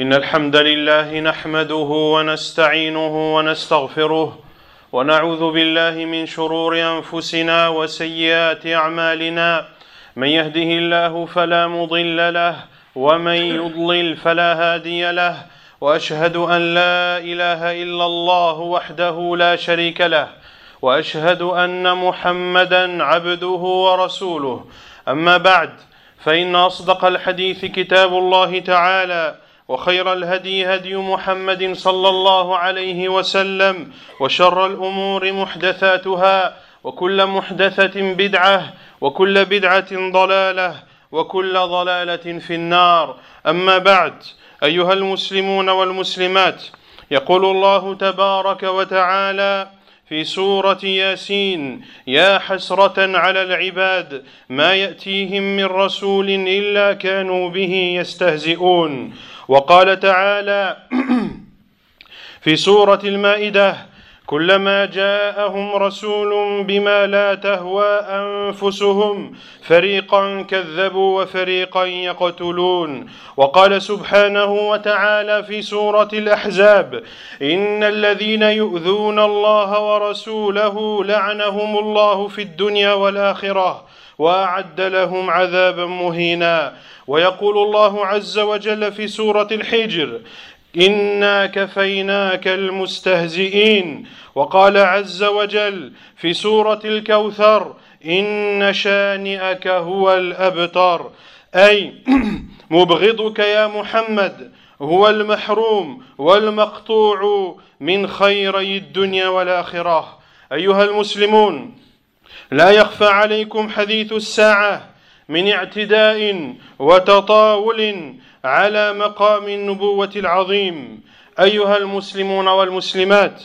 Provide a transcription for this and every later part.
إن الحمد لله نحمده ونستعينه ونستغفره ونعوذ بالله من شرور أنفسنا وسيئات أعمالنا. من يهده الله فلا مضل له ومن يضلل فلا هادي له. وأشهد أن لا إله إلا الله وحده لا شريك له. وأشهد أن محمدا عبده ورسوله. أما بعد فإن أصدق الحديث كتاب الله تعالى. وخير الهدي هدي محمد صلى الله عليه وسلم وشر الأمور محدثاتها وكل محدثة بدعة وكل بدعة ضلالة وكل ضلالة في النار. أما بعد أيها المسلمون والمسلمات يقول الله تبارك وتعالى في سورة ياسين يا حسرة على العباد ما يأتيهم من رسول إلا كانوا به يستهزئون وقال تعالى في سورة المائدة كلما جاءهم رسول بما لا تهوى أنفسهم فريقا كذبوا وفريقا يقتلون. وقال سبحانه وتعالى في سورة الأحزاب إن الذين يؤذون الله ورسوله لعنهم الله في الدنيا والآخرة. وأعد لهم عذابا مهينا. ويقول الله عز وجل في سورة الحجر انا كفيناك المستهزئين. وقال عز وجل في سورة الكوثر ان شانئك هو الابتر. أي مبغضك يا محمد هو المحروم والمقطوع من خيري الدنيا والآخرة. أيها المسلمون لا يخفى عليكم حديث الساعة من اعتداء وتطاول على مقام النبوة العظيم. أيها المسلمون والمسلمات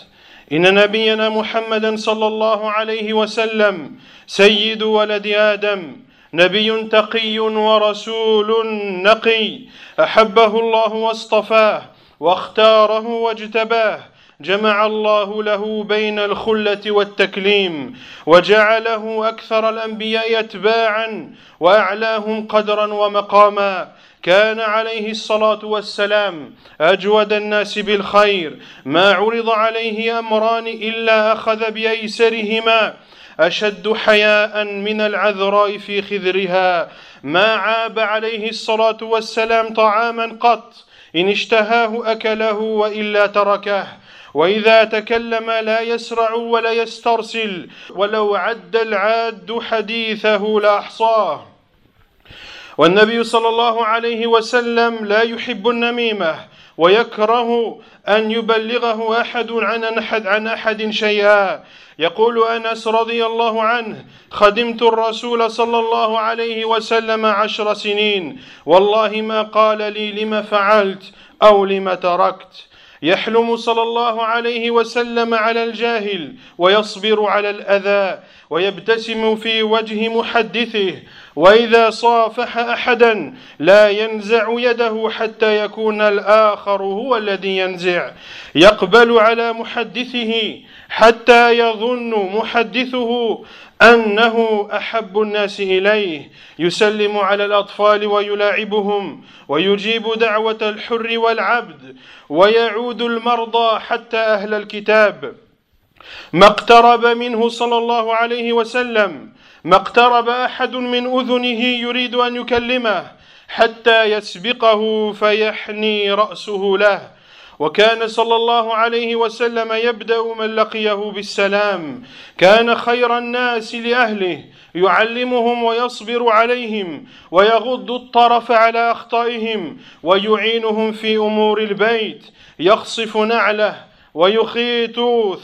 إن نبينا محمدا صلى الله عليه وسلم سيد ولد آدم نبي تقي ورسول نقي أحبه الله واصطفاه واختاره واجتباه جمع الله له بين الخلة والتكليم وجعله أكثر الأنبياء اتباعا وأعلاهم قدرا ومقاما. كان عليه الصلاة والسلام أجود الناس بالخير. ما عرض عليه أمران إلا أخذ بأيسرهما. أشد حياء من العذراء في خذرها. ما عاب عليه الصلاة والسلام طعاما قط. إن اشتهاه أكله وإلا تركه. وإذا تكلم لا يسرع ولا يسترسل ولو عد العاد حديثه لاحصاه والنبي صلى الله عليه وسلم لا يحب النميمة ويكره أن يبلغه أحد عن أحد عن أحد شيئا. يقول أنس رضي الله عنه خدمت الرسول صلى الله عليه وسلم عشر سنين والله ما قال لي لم فعلت أو لم تركت. يحلم صلى الله عليه وسلم على الجاهل ويصبر على الأذى ويبتسم في وجه محدثه وإذا صافح احدا لا ينزع يده حتى يكون الآخر هو الذي ينزع. يقبل على محدثه حتى يظن محدثه أنه أحب الناس إليه. يسلم على الأطفال ويلاعبهم ويجيب دعوة الحر والعبد ويعود المرضى حتى أهل الكتاب. ما اقترب منه صلى الله عليه وسلم ما اقترب أحد من أذنه يريد أن يكلمه حتى يسبقه فيحني رأسه له. وكان صلى الله عليه وسلم يبدأ من لقيه بالسلام. كان خير الناس لأهله يعلمهم ويصبر عليهم ويغض الطرف على أخطائهم ويعينهم في أمور البيت يخصف نعله ويخيط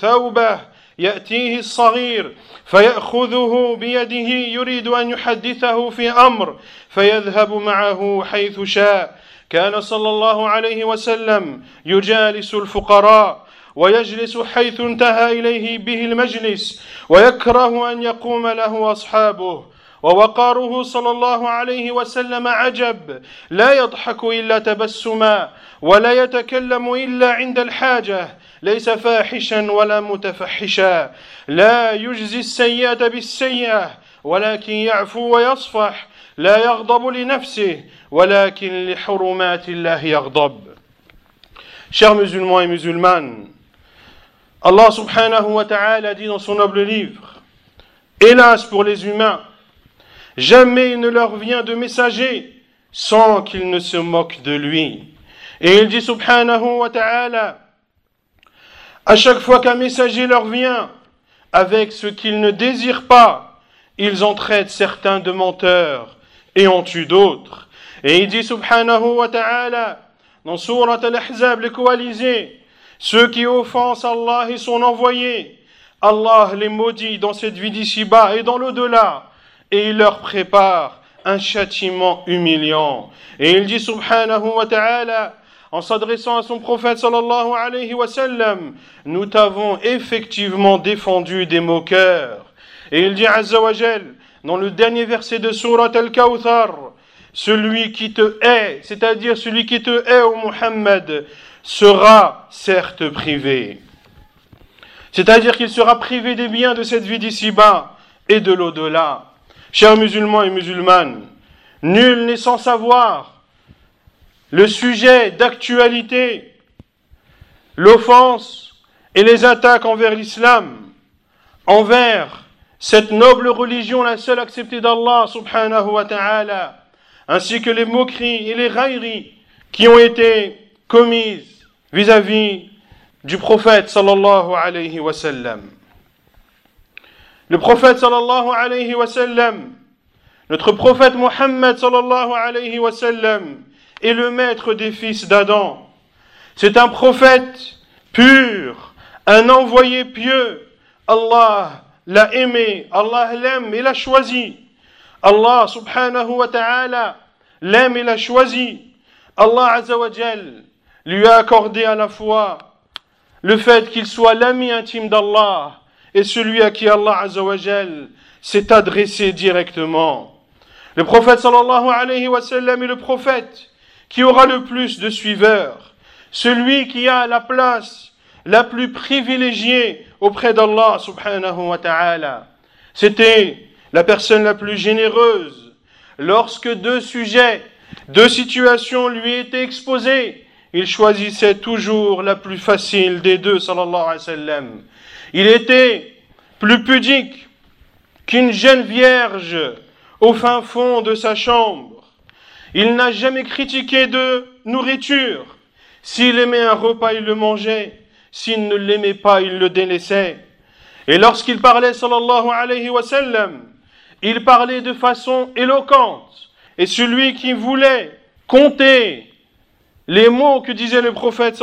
ثوبه يأتيه الصغير فيأخذه بيده يريد أن يحدثه في أمر فيذهب معه حيث شاء. كان صلى الله عليه وسلم يجالس الفقراء ويجلس حيث انتهى إليه به المجلس ويكره أن يقوم له أصحابه. ووقاره صلى الله عليه وسلم عجب لا يضحك إلا تبسما ولا يتكلم إلا عند الحاجة. ليس فاحشا ولا متفحشا لا يجزي السيئه بالسيئه ولكن يعفو ويصفح لا يغضب لنفسه ولكن لحرمات الله يغضب Chers musulmans et musulmanes, Allah subhanahu wa ta'ala dit dans son noble livre, Hélas pour les humains, jamais il ne leur vient de messager sans qu'ils ne se moquent de lui. Et il dit subhanahu wa ta'ala, à chaque fois qu'un messager leur vient avec ce qu'ils ne désirent pas, ils en traitent certains de menteurs et en tuent d'autres. Et il dit subhanahu wa ta'ala, dans Surat al-Ahzab, les coalisés, ceux qui offensent Allah et son envoyé, Allah les maudit dans cette vie d'ici-bas et dans l'au-delà, et il leur prépare un châtiment humiliant. Et il dit subhanahu wa ta'ala, en s'adressant à son prophète sallallahu alayhi wa sallam, nous t'avons effectivement défendu des moqueurs. Et il dit azza wa dans le dernier verset de Surat al-Kawthar, celui qui te hait, c'est-à-dire celui qui te hait, au Muhammad, sera certes privé. C'est-à-dire qu'il sera privé des biens de cette vie d'ici-bas et de l'au-delà. Chers musulmans et musulmanes, nul n'est sans savoir le sujet d'actualité, l'offense et les attaques envers l'islam, envers cette noble religion, la seule acceptée d'Allah subhanahu wa ta'ala, ainsi que les moqueries et les railleries qui ont été commises vis-à-vis du prophète. Le prophète sallallahu alayhi notre prophète Muhammad sallallahu alayhi wa sallam, est le maître des fils d'Adam. C'est un prophète pur, un envoyé pieux. Allah l'a aimé, Allah l'aime et l'a choisi. Allah subhanahu wa ta'ala l'aime et l'a choisi. Allah azawajal lui a accordé à la fois le fait qu'il soit l'ami intime d'Allah et celui à qui Allah azawajal s'est adressé directement. Le prophète sallallahu alayhi wa sallam est le prophète qui aura le plus de suiveurs, celui qui a la place la plus privilégiée auprès d'Allah subhanahu wa ta'ala. C'était la personne la plus généreuse. Lorsque deux sujets, deux situations lui étaient exposées, il choisissait toujours la plus facile des deux, sallallahu alayhi wa sallam. Il était plus pudique qu'une jeune vierge au fin fond de sa chambre. Il n'a jamais critiqué de nourriture. S'il aimait un repas, il le mangeait. S'il ne l'aimait pas, il le délaissait. Et lorsqu'il parlait, sallallahu alayhi wa sallam, il parlait de façon éloquente. Et celui qui voulait compter les mots que disait le prophète,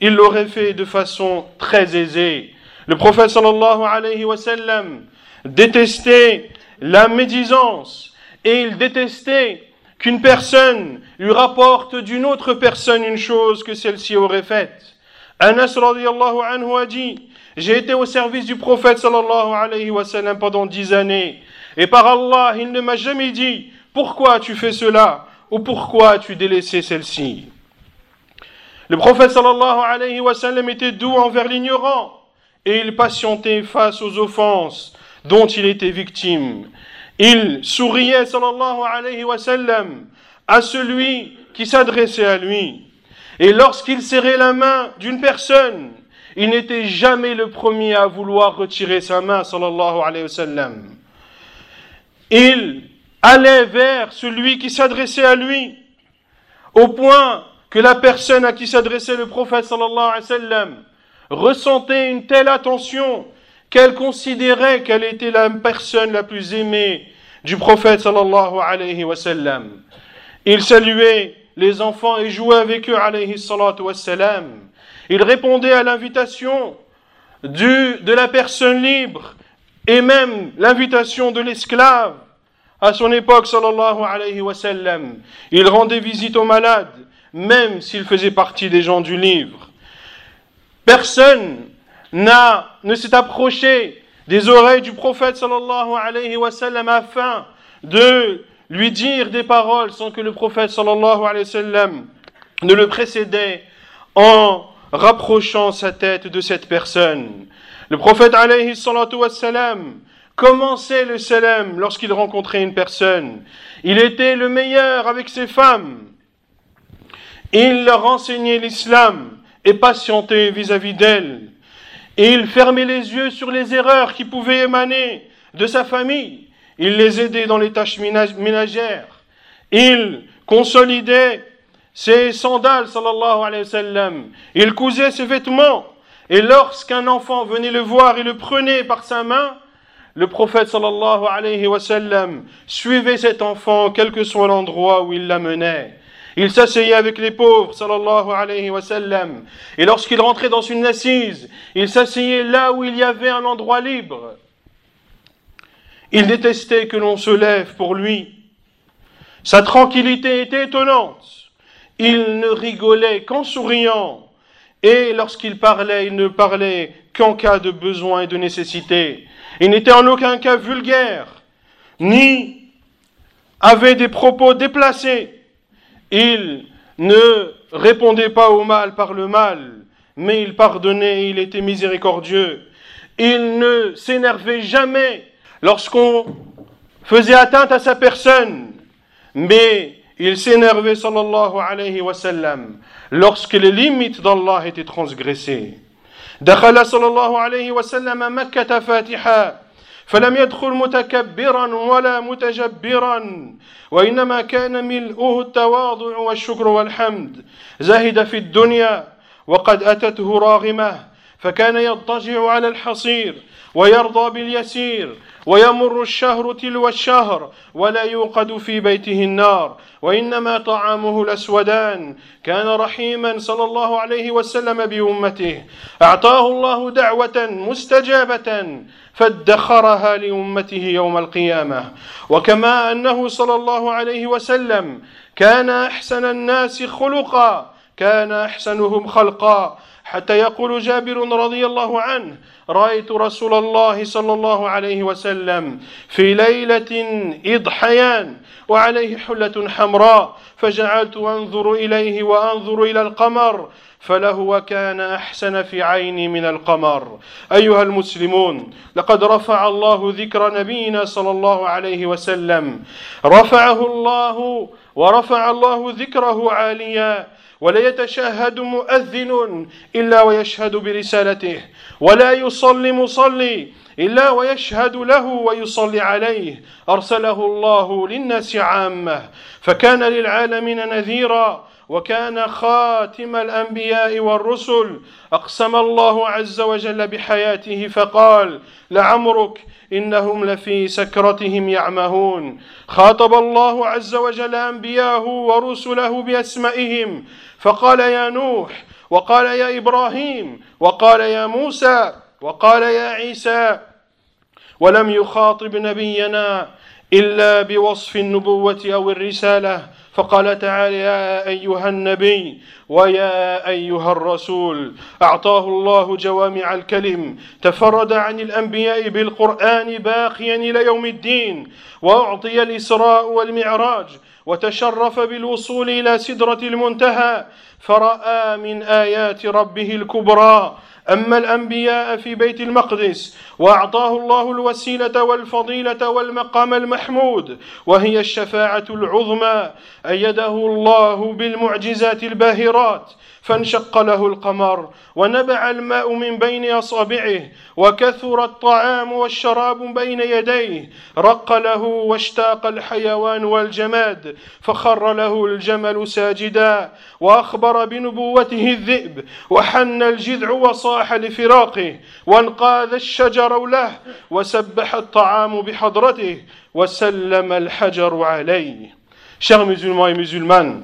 il l'aurait fait de façon très aisée. Le prophète, sallallahu alayhi wa sallam, détestait la médisance, et il détestait qu'une personne lui rapporte d'une autre personne une chose que celle-ci aurait faite. Anas radiallahu anhu a dit, j'ai été au service du prophète sallallahu pendant dix années, et par Allah, il ne m'a jamais dit, pourquoi tu fais cela, ou pourquoi as-tu délaissé celle-ci? Le prophète sallallahu était doux envers l'ignorant, et il patientait face aux offenses dont il était victime. Il souriait, sallallahu alayhi à celui qui s'adressait à lui. Et lorsqu'il serrait la main d'une personne, il n'était jamais le premier à vouloir retirer sa main, sallallahu alayhi. Il allait vers celui qui s'adressait à lui, au point que la personne à qui s'adressait le prophète, sallallahu alayhi wa sallam, ressentait une telle attention qu'elle considérait qu'elle était la personne la plus aimée du prophète sallallahu alayhi wa sallam. Il saluait les enfants et jouait avec eux alayhi salatu. Il répondait à l'invitation de la personne libre et même l'invitation de l'esclave. À son époque, sallallahu alayhi wa sallam, il rendait visite aux malades, même s'il faisait partie des gens du livre. Personne n'a, ne s'est approché des oreilles du prophète sallallahu alayhi wa sallam afin de lui dire des paroles sans que le prophète sallallahu alayhi wa sallam ne le précédait en rapprochant sa tête de cette personne. Le prophète alayhi salatu wa commençait le salam lorsqu'il rencontrait une personne. Il était le meilleur avec ses femmes. Il leur enseignait l'islam et patientait vis-à-vis Il fermait les yeux sur les erreurs qui pouvaient émaner de sa famille. Il les aidait dans les tâches ménagères. Il consolidait ses sandales, sallallahu alayhi wa sallam. Il cousait ses vêtements. Et lorsqu'un enfant venait le voir et le prenait par sa main, le prophète suivait cet enfant quel que soit l'endroit où il l'amenait. Il s'asseyait avec les pauvres, sallallahu alayhi wa sallam. Et lorsqu'il rentrait dans une assise, il s'asseyait là où il y avait un endroit libre. Il détestait que l'on se lève pour lui. Sa tranquillité était étonnante. Il ne rigolait qu'en souriant. Et lorsqu'il parlait, il ne parlait qu'en cas de besoin et de nécessité. Il n'était en aucun cas vulgaire, ni avait des propos déplacés. Il ne répondait pas au mal par le mal, mais il pardonnait, il était miséricordieux. Il ne s'énervait jamais lorsqu'on faisait atteinte à sa personne, mais il s'énervait, sallallahu alayhi wa sallam, lorsque les limites d'Allah étaient transgressées. دخل صلى الله عليه وسلم مكة فاتحا فلم يدخل متكبرا ولا متجبرا وإنما كان ملؤه التواضع والشكر والحمد. زهد في الدنيا وقد أتته راغمة فكان يضطجع على الحصير. ويرضى باليسير ويمر الشهر تلو الشهر ولا يوقد في بيته النار وإنما طعامه الأسودان. كان رحيما صلى الله عليه وسلم بأمته. أعطاه الله دعوة مستجابة فادخرها لأمته يوم القيامة. وكما أنه صلى الله عليه وسلم كان أحسن الناس خلقا كان أحسنهم خلقا. حتى يقول جابر رضي الله عنه رأيت رسول الله صلى الله عليه وسلم في ليلة إضحيان وعليه حلة حمراء فجعلت أنظر إليه وأنظر إلى القمر فلهو كان أحسن في عيني من القمر. أيها المسلمون لقد رفع الله ذكر نبينا صلى الله عليه وسلم. رفعه الله ورفع الله ذكره عاليا ولا يتشهد مؤذن إلا ويشهد برسالته ولا يصلي مصلي إلا ويشهد له ويصلي عليه. أرسله الله للناس عامة فكان للعالمين نذيرا. وكان خاتم الأنبياء والرسل. أقسم الله عز وجل بحياته فقال لعمرك إنهم لفي سكرتهم يعمهون. خاطب الله عز وجل أنبياءه ورسله بأسمائهم. فقال يا نوح وقال يا إبراهيم وقال يا موسى وقال يا عيسى ولم يخاطب نبينا إلا بوصف النبوة أو الرسالة فقال تعالى يا أيها النبي ويا أيها الرسول أعطاه الله جوامع الكلم تفرد عن الأنبياء بالقرآن باقيا إلى يوم الدين وأعطي الإسراء والمعراج وتشرف بالوصول إلى سدرة المنتهى فرأى من آيات ربه الكبرى أما الأنبياء في بيت المقدس وأعطاه الله الوسيلة والفضيلة والمقام المحمود وهي الشفاعة العظمى أيده الله بالمعجزات الباهرات فانشق له القمر ونبع الماء من بين أصابعه وكثر الطعام والشراب بين يديه رق له واشتاق الحيوان والجماد فخر له الجمل ساجدا وأخبر بنبوته الذئب وحن الجذع وصاح لفراقه وانقاذ الشجر له وسبح الطعام بحضرته وسلم الحجر عليه Chers musulmans et musulmanes,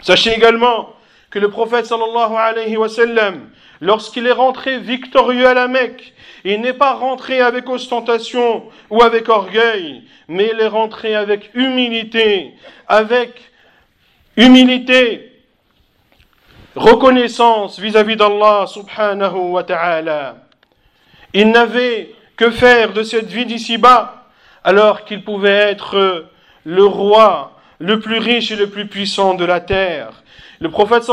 sachez également que le prophète sallallahu alayhi wa sallam, lorsqu'il est rentré victorieux à la Mecque, il n'est pas rentré avec ostentation ou avec orgueil, mais il est rentré avec humilité, avec humilité, reconnaissance vis-à-vis d'Allah subhanahu wa ta'ala. Il n'avait que faire de cette vie d'ici-bas, alors qu'il pouvait être le roi le plus riche et le plus puissant de la terre. Le prophète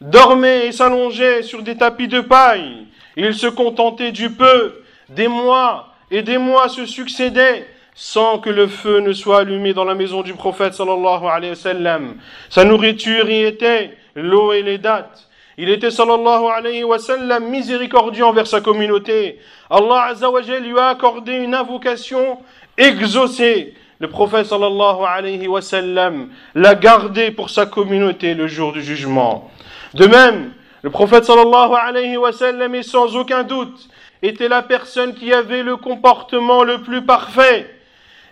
dormait et s'allongeait sur des tapis de paille. Il se contentait du peu. Des mois et des mois se succédaient sans que le feu ne soit allumé dans la maison du prophète sallallahu alayhi wa sallam. Sa nourriture y était l'eau et les dattes. Il était sallallahu alayhi wa sallam miséricordieux envers sa communauté. Allah azawajal lui a accordé une invocation exaucée. Le prophète sallallahu alayhi wa sallam l'a gardé pour sa communauté le jour du jugement. De même, le prophète sallallahu alayhi wa sallam est sans aucun doute était la personne qui avait le comportement le plus parfait.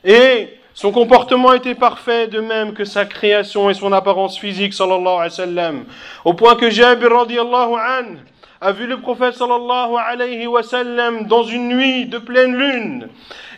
Et son comportement était parfait de même que sa création et son apparence physique, sallallahu alayhi wa. Au point que Jabir radiallahu an a vu le prophète sallallahu alayhi wa sallam dans une nuit de pleine lune.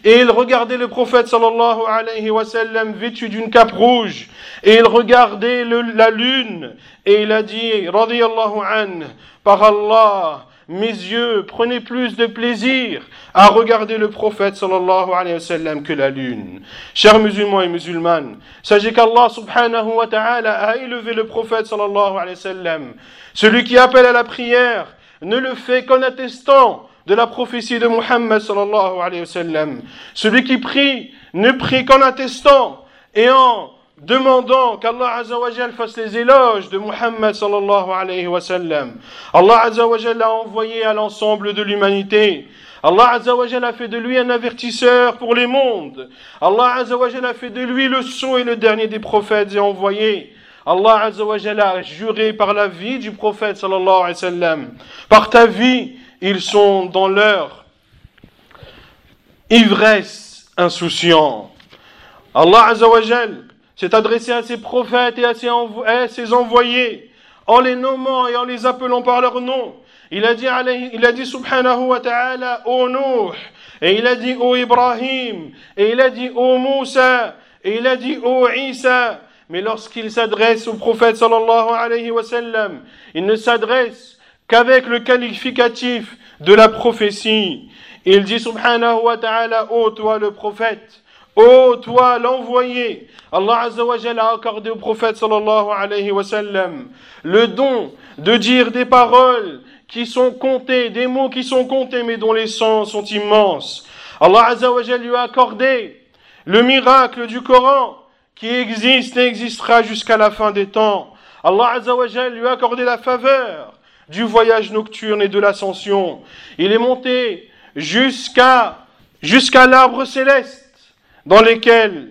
Et il regardait le prophète sallallahu alayhi wa sallam vêtu d'une cape rouge. Et il regardait la lune. Et il a dit, radiallahu par Allah, mes yeux prenaient plus de plaisir à regarder le prophète sallallahu alayhi wa sallam que la lune. Chers musulmans et musulmanes, sachez qu'Allah subhanahu wa ta'ala a élevé le prophète sallallahu alayhi wa sallam. Celui qui appelle à la prière ne le fait qu'en attestant de la prophétie de Muhammad sallallahu alayhi wa sallam. Celui qui prie ne prie qu'en attestant et en demandant qu'Allah Azzawajal fasse les éloges de Muhammad sallallahu alayhi wa sallam. Allah Azzawajal l'a envoyé à l'ensemble de l'humanité. Allah Azzawajal a fait de lui un avertisseur pour les mondes. Allah Azzawajal a fait de lui le sceau et le dernier des prophètes et envoyés. Allah Azzawajal a juré par la vie du prophète sallallahu alayhi. Par ta vie, ils sont dans leur ivresse insouciant. Allah Azzawajal s'est adressé à ses prophètes et à ses, envoyés en les nommant et en les appelant par leur nom. Il a dit, il a dit subhanahu wa ta'ala, ô Nuh, et il a dit, ô Ibrahim, et il a dit, ô Moussa, et il a dit, ô Isa. Mais lorsqu'il s'adresse au prophète sallallahu alayhi wa sallam, il ne s'adresse qu'avec le qualificatif de la prophétie. Il dit subhanahu wa ta'ala, ô toi le prophète, Ô toi l'envoyé, Allah Azzawajal a accordé au prophète sallallahu alayhi wa sallam le don de dire des paroles qui sont comptées, des mots qui sont comptés mais dont les sens sont immenses. Allah Azzawajal lui a accordé le miracle du Coran qui existe et existera jusqu'à la fin des temps. Allah Azzawajal lui a accordé la faveur du voyage nocturne et de l'ascension. Il est monté jusqu'à jusqu'à l'arbre céleste dans lesquels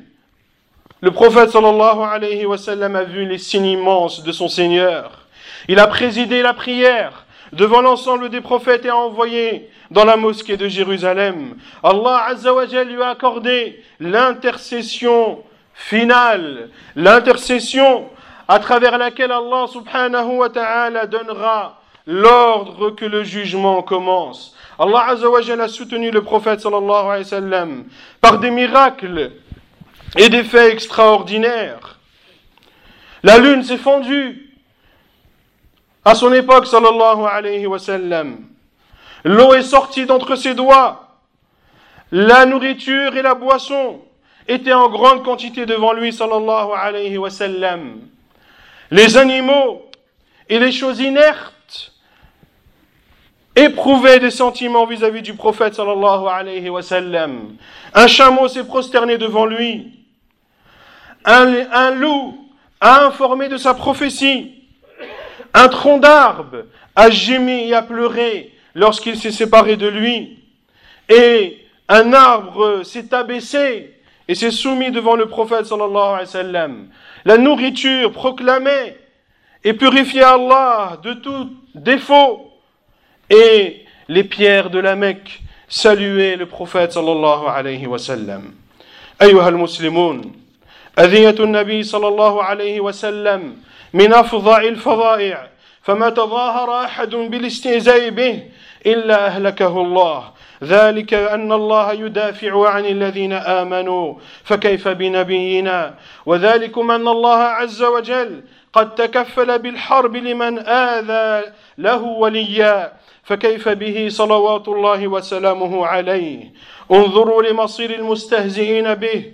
le prophète sallallahu alayhi wa sallam a vu les signes immenses de son Seigneur. Il a présidé la prière devant l'ensemble des prophètes et a envoyé dans la mosquée de Jérusalem. Allah azza lui a accordé l'intercession finale, l'intercession à travers laquelle Allah subhanahu wa ta'ala donnera l'ordre que le jugement commence. Allah a soutenu le prophète sallallahu par des miracles et des faits extraordinaires. La lune s'est fondue à son époque sallallahu alayhi wa sallam. L'eau est sortie d'entre ses doigts. La nourriture et la boisson étaient en grande quantité devant lui sallallahu alayhi wa sallam. Les animaux et les choses inertes éprouver des sentiments vis-à-vis du prophète sallallahu alayhi wa sallam. Un chameau s'est prosterné devant lui. Un, loup a informé de sa prophétie. Un tronc d'arbre a gémi et a pleuré lorsqu'il s'est séparé de lui. Et un arbre s'est abaissé et s'est soumis devant le prophète sallallahu alayhi wa sallam. La nourriture proclamait et purifiait Allah de tout défaut et les pierres de la Mecque saluaient le prophète sallallahu alayhi wa sallam. أيها المسلمون أذية النبي صلى الله عليه وسلم من أفظع الفظائع فما تظاهر أحد بالاستهزاء به إلا أهلكه الله ذلك أن الله يدافع عن الذين آمنوا فكيف بنبينا وذلكم أن الله عز وجل قد تكفل بالحرب لمن آذى له وليا فكيف به صلوات الله وسلامه عليه؟ انظروا لمصير المستهزئين به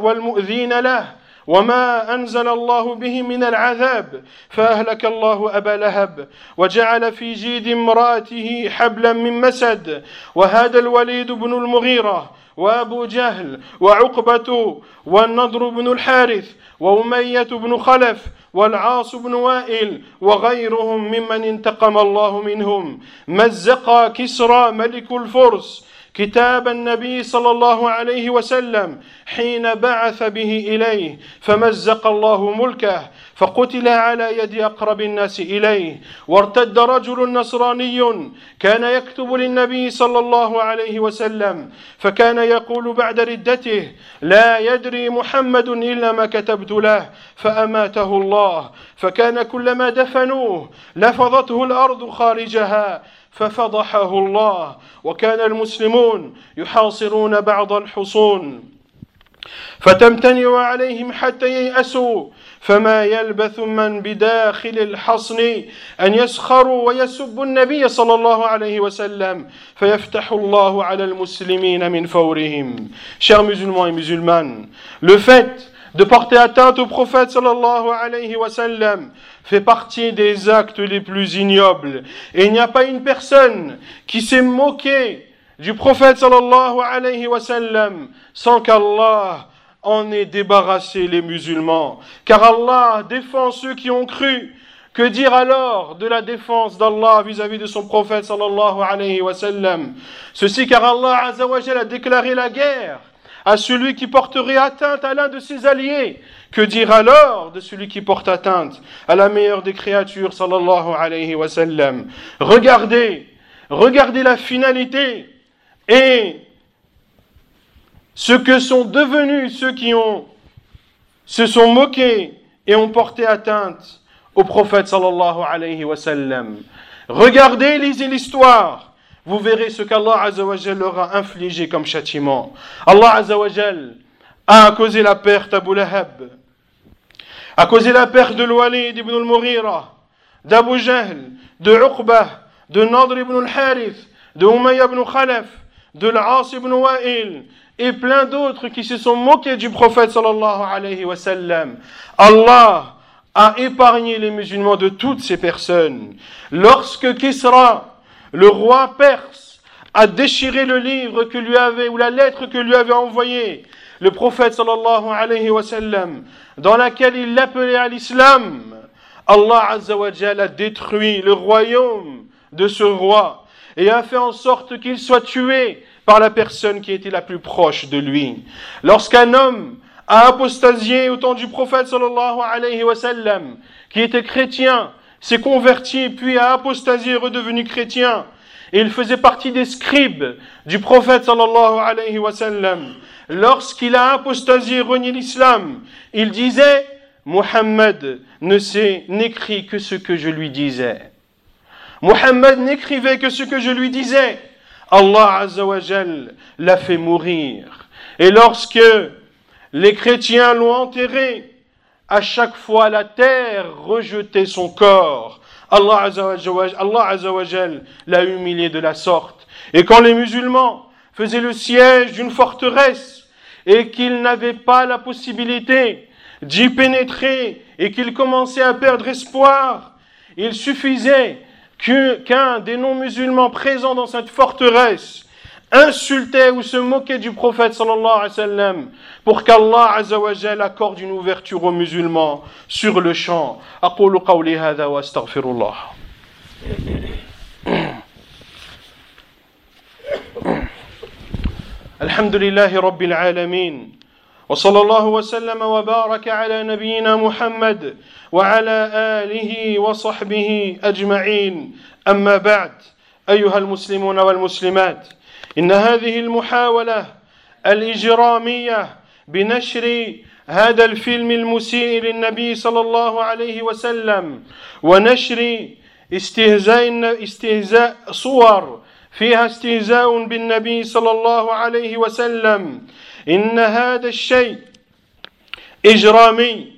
والمؤذين له وما أنزل الله به من العذاب فأهلك الله أبا لهب وجعل في جيد امرأته حبلا من مسد وهذا الوليد بن المغيرة وأبو جهل وعقبة والنضر بن الحارث وأمية بن خلف والعاص بن وائل وغيرهم ممن انتقم الله منهم. مزق كسرى ملك الفرس. كتاب النبي صلى الله عليه وسلم حين بعث به إليه فمزق الله ملكه فقتل على يد أقرب الناس إليه. وارتد رجل نصراني كان يكتب للنبي صلى الله عليه وسلم فكان يقول بعد ردته لا يدري محمد إلا ما كتبت له فأماته الله. فكان كلما دفنوه لفظته الأرض خارجها ففضحه الله. وكان المسلمون يحاصرون بعض الحصون. فتمتنع عليهم حتى ييأسوا. فما يلبث من بداخل الحصن أن يسخروا ويسبوا النبي صلى الله عليه وسلم. فيفتح الله على المسلمين من فورهم. Chers musulmans et musulmanes, le fait de porter atteinte au prophète sallallahu alayhi wa fait partie des actes les plus ignobles. Et il n'y a pas une personne qui s'est moquée du prophète sallallahu alayhi wa sans qu'Allah en ait débarrassé les musulmans. Car Allah défend ceux qui ont cru. Que dire alors de la défense d'Allah vis-à-vis de son prophète sallallahu alayhi wa Ceci car Allah a déclaré la guerre à celui qui porterait atteinte à l'un de ses alliés. Que dire alors de celui qui porte atteinte à la meilleure des créatures, sallallahu Regardez, regardez la finalité et ce que sont devenus ceux qui ont se sont moqués et ont porté atteinte au prophète sallallahu alayhi wa sallam. Regardez, lisez l'histoire vous verrez ce qu'Allah Azzawajal leur a infligé comme châtiment. Allah Azzawajal a causé la perte à Lahab, a causé la perte de l'Walid ibn al-Mughira, d'Abu Jahl, de Uqbah, de Nadr ibn al-Harith, de Umayya ibn Khalaf, de l'As ibn Wa'il, et plein d'autres qui se sont moqués du prophète sallallahu alayhi wa sallam. Allah a épargné les musulmans de toutes ces personnes. Lorsque Kisra, le roi perse a déchiré le livre que lui avait, ou la lettre que lui avait envoyée le prophète dans laquelle il l'appelait à l'islam, Allah a détruit le royaume de ce roi et a fait en sorte qu'il soit tué par la personne qui était la plus proche de lui. Lorsqu'un homme a apostasié au temps du prophète qui était chrétien, s'est converti puis a apostasié redevenu chrétien. Et il faisait partie des scribes du prophète sallallahu alayhi wa sallam. Lorsqu'il a apostasié renié l'islam, il disait Muhammad ne sait n'écrit que ce que je lui disais. Muhammad n'écrivait que ce que je lui disais. Allah azawajal l'a fait mourir. Et lorsque les chrétiens l'ont enterré, à chaque fois la terre rejetait son corps. Allah Azzawajal l'a humilié de la sorte. Et quand les musulmans faisaient le siège d'une forteresse et qu'ils n'avaient pas la possibilité d'y pénétrer et qu'ils commençaient à perdre espoir, il suffisait qu'un des non-musulmans présents dans cette forteresse insultait ou se moquait du prophète sallallahu alayhi wa sallam pour qu'Allah azawajal accorde une ouverture aux musulmans sur le champ. أقول قولي هذا وأستغفر الله. الحمد لله رب العالمين وصلى الله وسلم وبارك على نبينا محمد وعلى آله وصحبه أجمعين أما بعد أيها المسلمون والمسلمات إن هذه المحاولة الإجرامية بنشر هذا الفيلم المسيء للنبي صلى الله عليه وسلم ونشر استهزاء استهزاء صور فيها استهزاء بالنبي صلى الله عليه وسلم. إن هذا الشيء إجرامي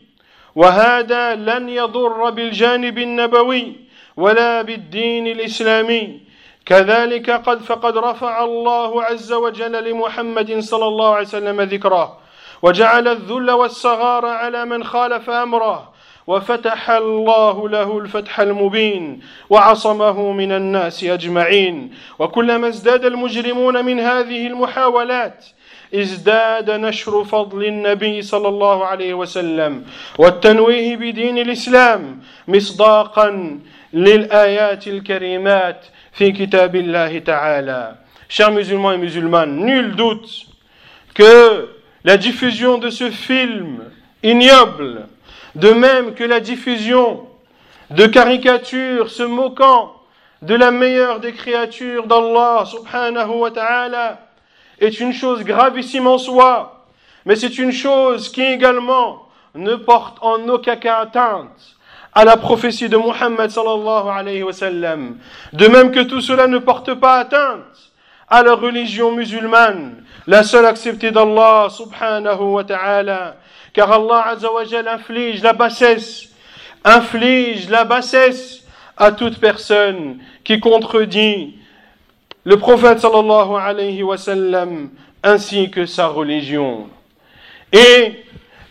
وهذا لن يضر بالجانب النبوي ولا بالدين الإسلامي. كذلك قد فقد رفع الله عز وجل لمحمد صلى الله عليه وسلم ذكره وجعل الذل والصغار على من خالف أمره وفتح الله له الفتح المبين وعصمه من الناس أجمعين وكلما ازداد المجرمون من هذه المحاولات ازداد نشر فضل النبي صلى الله عليه وسلم والتنويه بدين الإسلام مصداقا للآيات الكريمات fi ta'ala. Chers musulmans et musulmanes, nul doute que la diffusion de ce film ignoble, de même que la diffusion de caricatures se moquant de la meilleure des créatures d'Allah subhanahu wa ta'ala est une chose gravissime en soi, mais c'est une chose qui également ne porte en aucun cas atteinte à la prophétie de Muhammad sallallahu alayhi wa. De même que tout cela ne porte pas atteinte à la religion musulmane, la seule acceptée d'Allah subhanahu wa ta'ala, car Allah azza wa inflige la bassesse, inflige la bassesse à toute personne qui contredit le prophète sallallahu alayhi wa ainsi que sa religion. Et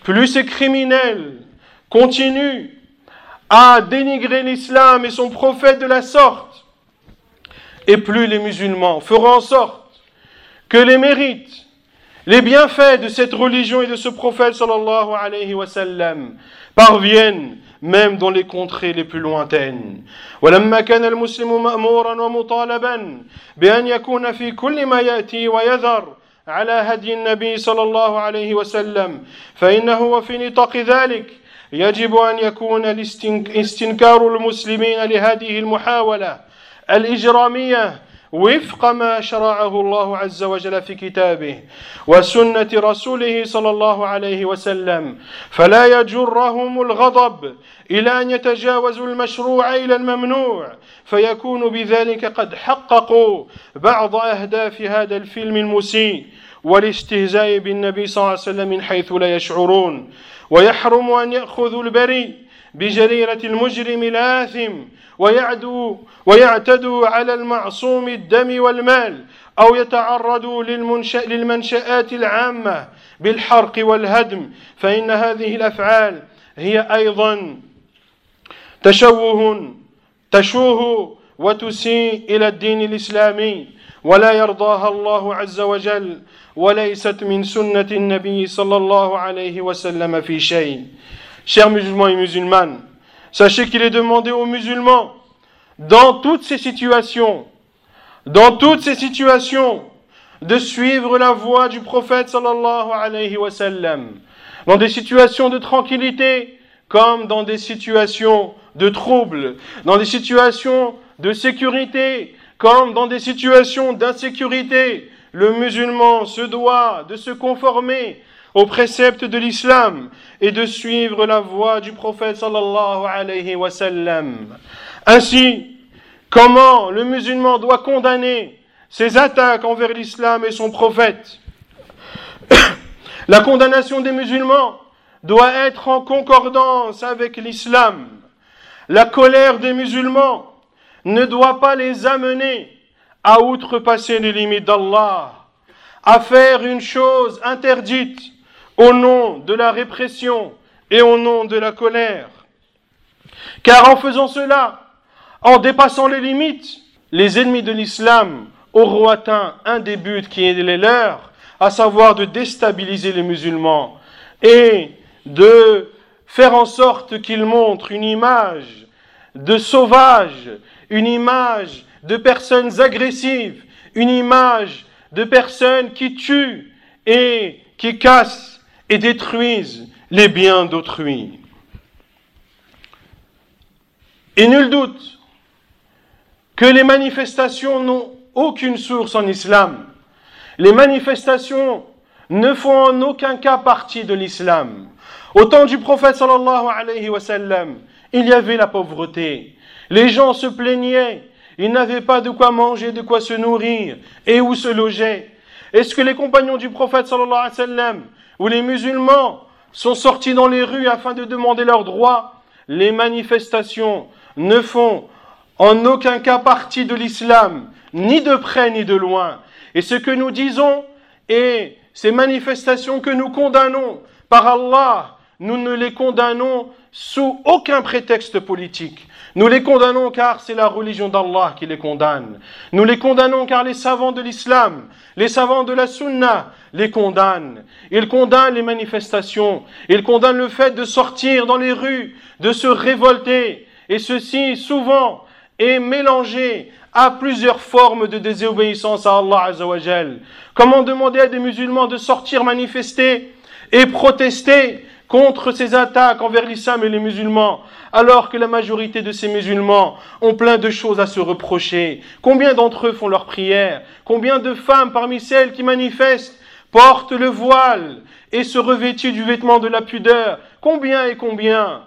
plus ces criminels continuent à dénigrer l'islam et son prophète de la sorte, et plus les musulmans feront en sorte que les mérites, les bienfaits de cette religion et de ce prophète sallallahu alayhi wa sallam parviennent même dans les contrées les plus lointaines ولما كان المسلم مأمورا ومطالبا بأن يكون في كل ما يأتي ويذر على هدي النبي صلى الله عليه وسلم فإنه وفي نطاق ذلك يجب أن يكون استنكار المسلمين لهذه المحاولة الإجرامية وفق ما شرعه الله عز وجل في كتابه وسنة رسوله صلى الله عليه وسلم. فلا يجرهم الغضب إلى أن يتجاوزوا المشروع إلى الممنوع. فيكون بذلك قد حققوا بعض أهداف هذا الفيلم المسيء. والاستهزاء بالنبي صلى الله عليه وسلم من حيث لا يشعرون ويحرم أن يأخذوا البريء بجريرة المجرم الآثم ويعدوا ويعتدوا على المعصوم الدم والمال أو يتعرضوا للمنشأ للمنشآت العامة بالحرق والهدم. فإن هذه الأفعال هي أيضا تشوه تشوه وتسيء إلى الدين الإسلامي. ولا يرضاها الله عز وجل وليست من سنة النبي صلى الله عليه وسلم في شيء Chers musulmans et musulmanes, sachez qu'il est demandé aux musulmans, dans toutes ces situations, dans toutes ces situations, de suivre la voie du prophète sallallahu alayhi wa sallam, dans des situations de tranquillité comme dans des situations de trouble, dans des situations de sécurité comme dans des situations d'insécurité. Le musulman se doit de se conformer aux préceptes de l'islam et de suivre la voie du prophète sallallahu alayhi wa sallam. Ainsi, comment le musulman doit condamner ses attaques envers l'islam et son prophète? La condamnation des musulmans doit être en concordance avec l'islam. La colère des musulmans ne doit pas les amener à outrepasser les limites d'Allah, à faire une chose interdite au nom de la répression et au nom de la colère. Car en faisant cela, en dépassant les limites, les ennemis de l'islam auront atteint un des buts qui est les leurs, à savoir de déstabiliser les musulmans et de faire en sorte qu'ils montrent une image de sauvages, une image de personnes agressives, une image de personnes qui tuent et qui cassent et détruisent les biens d'autrui. Et nul doute que les manifestations n'ont aucune source en islam. Les manifestations ne font en aucun cas partie de l'islam. Au temps du prophète sallallahu alayhi wa il y avait la pauvreté. Les gens se plaignaient. Ils n'avaient pas de quoi manger, de quoi se nourrir et où se loger. Est-ce que les compagnons du prophète sallallahu alayhi wa sallam où les musulmans sont sortis dans les rues afin de demander leurs droits, les manifestations ne font en aucun cas partie de l'islam, ni de près ni de loin. Et ce que nous disons et ces manifestations que nous condamnons par Allah nous ne les condamnons sous aucun prétexte politique. Nous les condamnons car c'est la religion d'Allah qui les condamne. Nous les condamnons car les savants de l'islam, les savants de la sunna les condamnent. Ils condamnent les manifestations, ils condamnent le fait de sortir dans les rues, de se révolter, et ceci souvent est mélangé à plusieurs formes de désobéissance à Allah Azzawajal. Comment demander à des musulmans de sortir manifester et protester contre ces attaques envers l'islam et les musulmans, alors que la majorité de ces musulmans ont plein de choses à se reprocher. Combien d'entre eux font leur prière? Combien de femmes parmi celles qui manifestent portent le voile et se revêtent du vêtement de la pudeur? Combien et combien?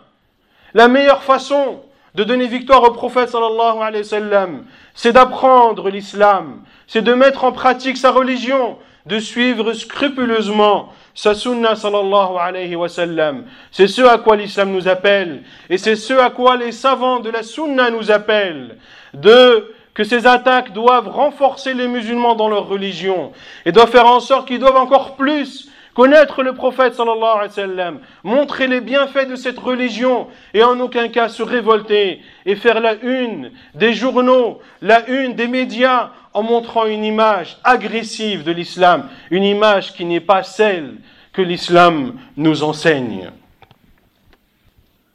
La meilleure façon de donner victoire au prophète sallallahu alayhi wa sallam, c'est d'apprendre l'islam, c'est de mettre en pratique sa religion, de suivre scrupuleusement sa sunna sallallahu alayhi wa sallam. C'est ce à quoi l'islam nous appelle et c'est ce à quoi les savants de la sunna nous appellent. De que ces attaques doivent renforcer les musulmans dans leur religion et doivent faire en sorte qu'ils doivent encore plus connaître le prophète sallallahu alayhi wa sallam, montrer les bienfaits de cette religion et en aucun cas se révolter et faire la une des journaux, la une des médias en montrant une image agressive de l'islam, une image qui n'est pas celle que l'islam nous enseigne.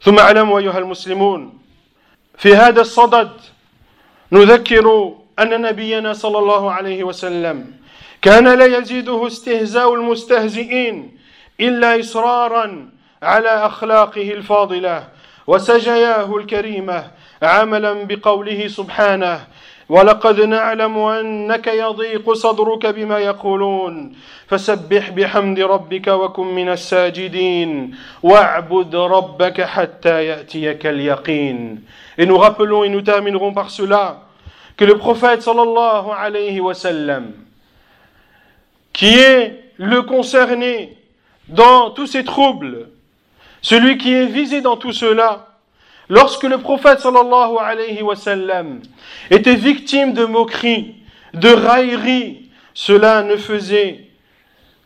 ثم اعلموا أيها المسلمون في هذا الصدد نذكر أن نبينا صلى الله عليه وسلم كان لا يزيده استهزاء المستهزئين إلا إصرارا على أخلاقه الفاضلة وسجياه الكريمة عملا بقوله سبحانه ولقد نعلم أنك يضيق صدرك بما يقولون فسبح بحمد ربك وكن من الساجدين واعبد ربك حتى يأتيك اليقين. Et nous rappelons et nous terminerons par cela que le prophète sallallahu alayhi wa sallam, qui est le concerné dans tous ces troubles, celui qui est visé dans tout cela, Lorsque le prophète sallallahu alayhi wa sallam était victime de moqueries, de railleries, cela ne faisait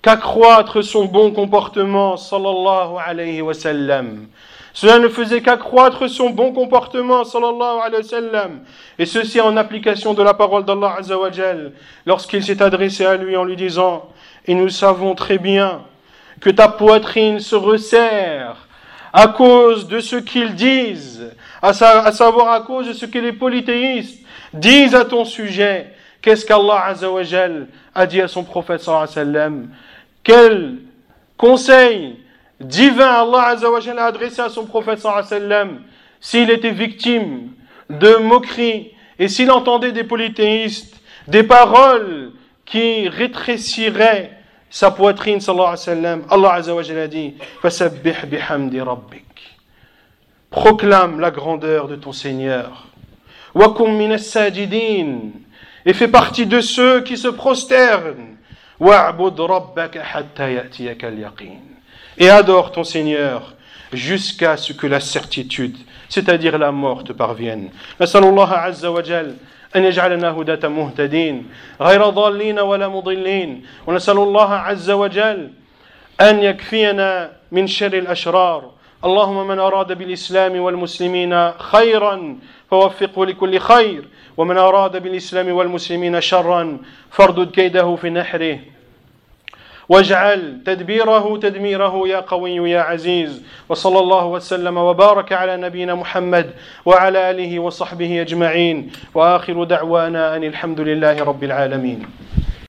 qu'accroître son bon comportement sallallahu alayhi wa sallam. Cela ne faisait qu'accroître son bon comportement sallallahu alayhi wa sallam. Et ceci en application de la parole d'Allah azawajal lorsqu'il s'est adressé à lui en lui disant Et nous savons très bien que ta poitrine se resserre à cause de ce qu'ils disent, à, savoir à cause de ce que les polythéistes disent à ton sujet. Qu'est-ce qu'Allah a dit à son prophète sallallahu Quel conseil divin Allah a adressé à son prophète sallallahu s'il était victime de moqueries et s'il entendait des polythéistes des paroles qui rétréciraient sa poitrine, sallallahu sallam, Allah Azza wa a dit Fasabbih bihamdi rabbik. Proclame la grandeur de ton Seigneur. Wakum min sajidin Et fais partie de ceux qui se prosternent. Wa'bud rabbaka hatta ya'tiyaka al-yaqin Et adore ton Seigneur jusqu'à ce que la certitude, c'est-à-dire la mort, te parvienne. Nasallallahu Azza wa Jal. أن يجعلنا هداة مهتدين غير ضالين ولا مضلين ونسأل الله عز وجل أن يكفينا من شر الأشرار اللهم من أراد بالإسلام والمسلمين خيرا فوفقه لكل خير ومن أراد بالإسلام والمسلمين شرا فاردد كيده في نحره واجعل تدبيره تدميره يا قوي يا عزيز. وصلى الله وسلم وبارك على نبينا محمد وعلى آله وصحبه أجمعين. وآخر دعوانا أن الحمد لله رب العالمين.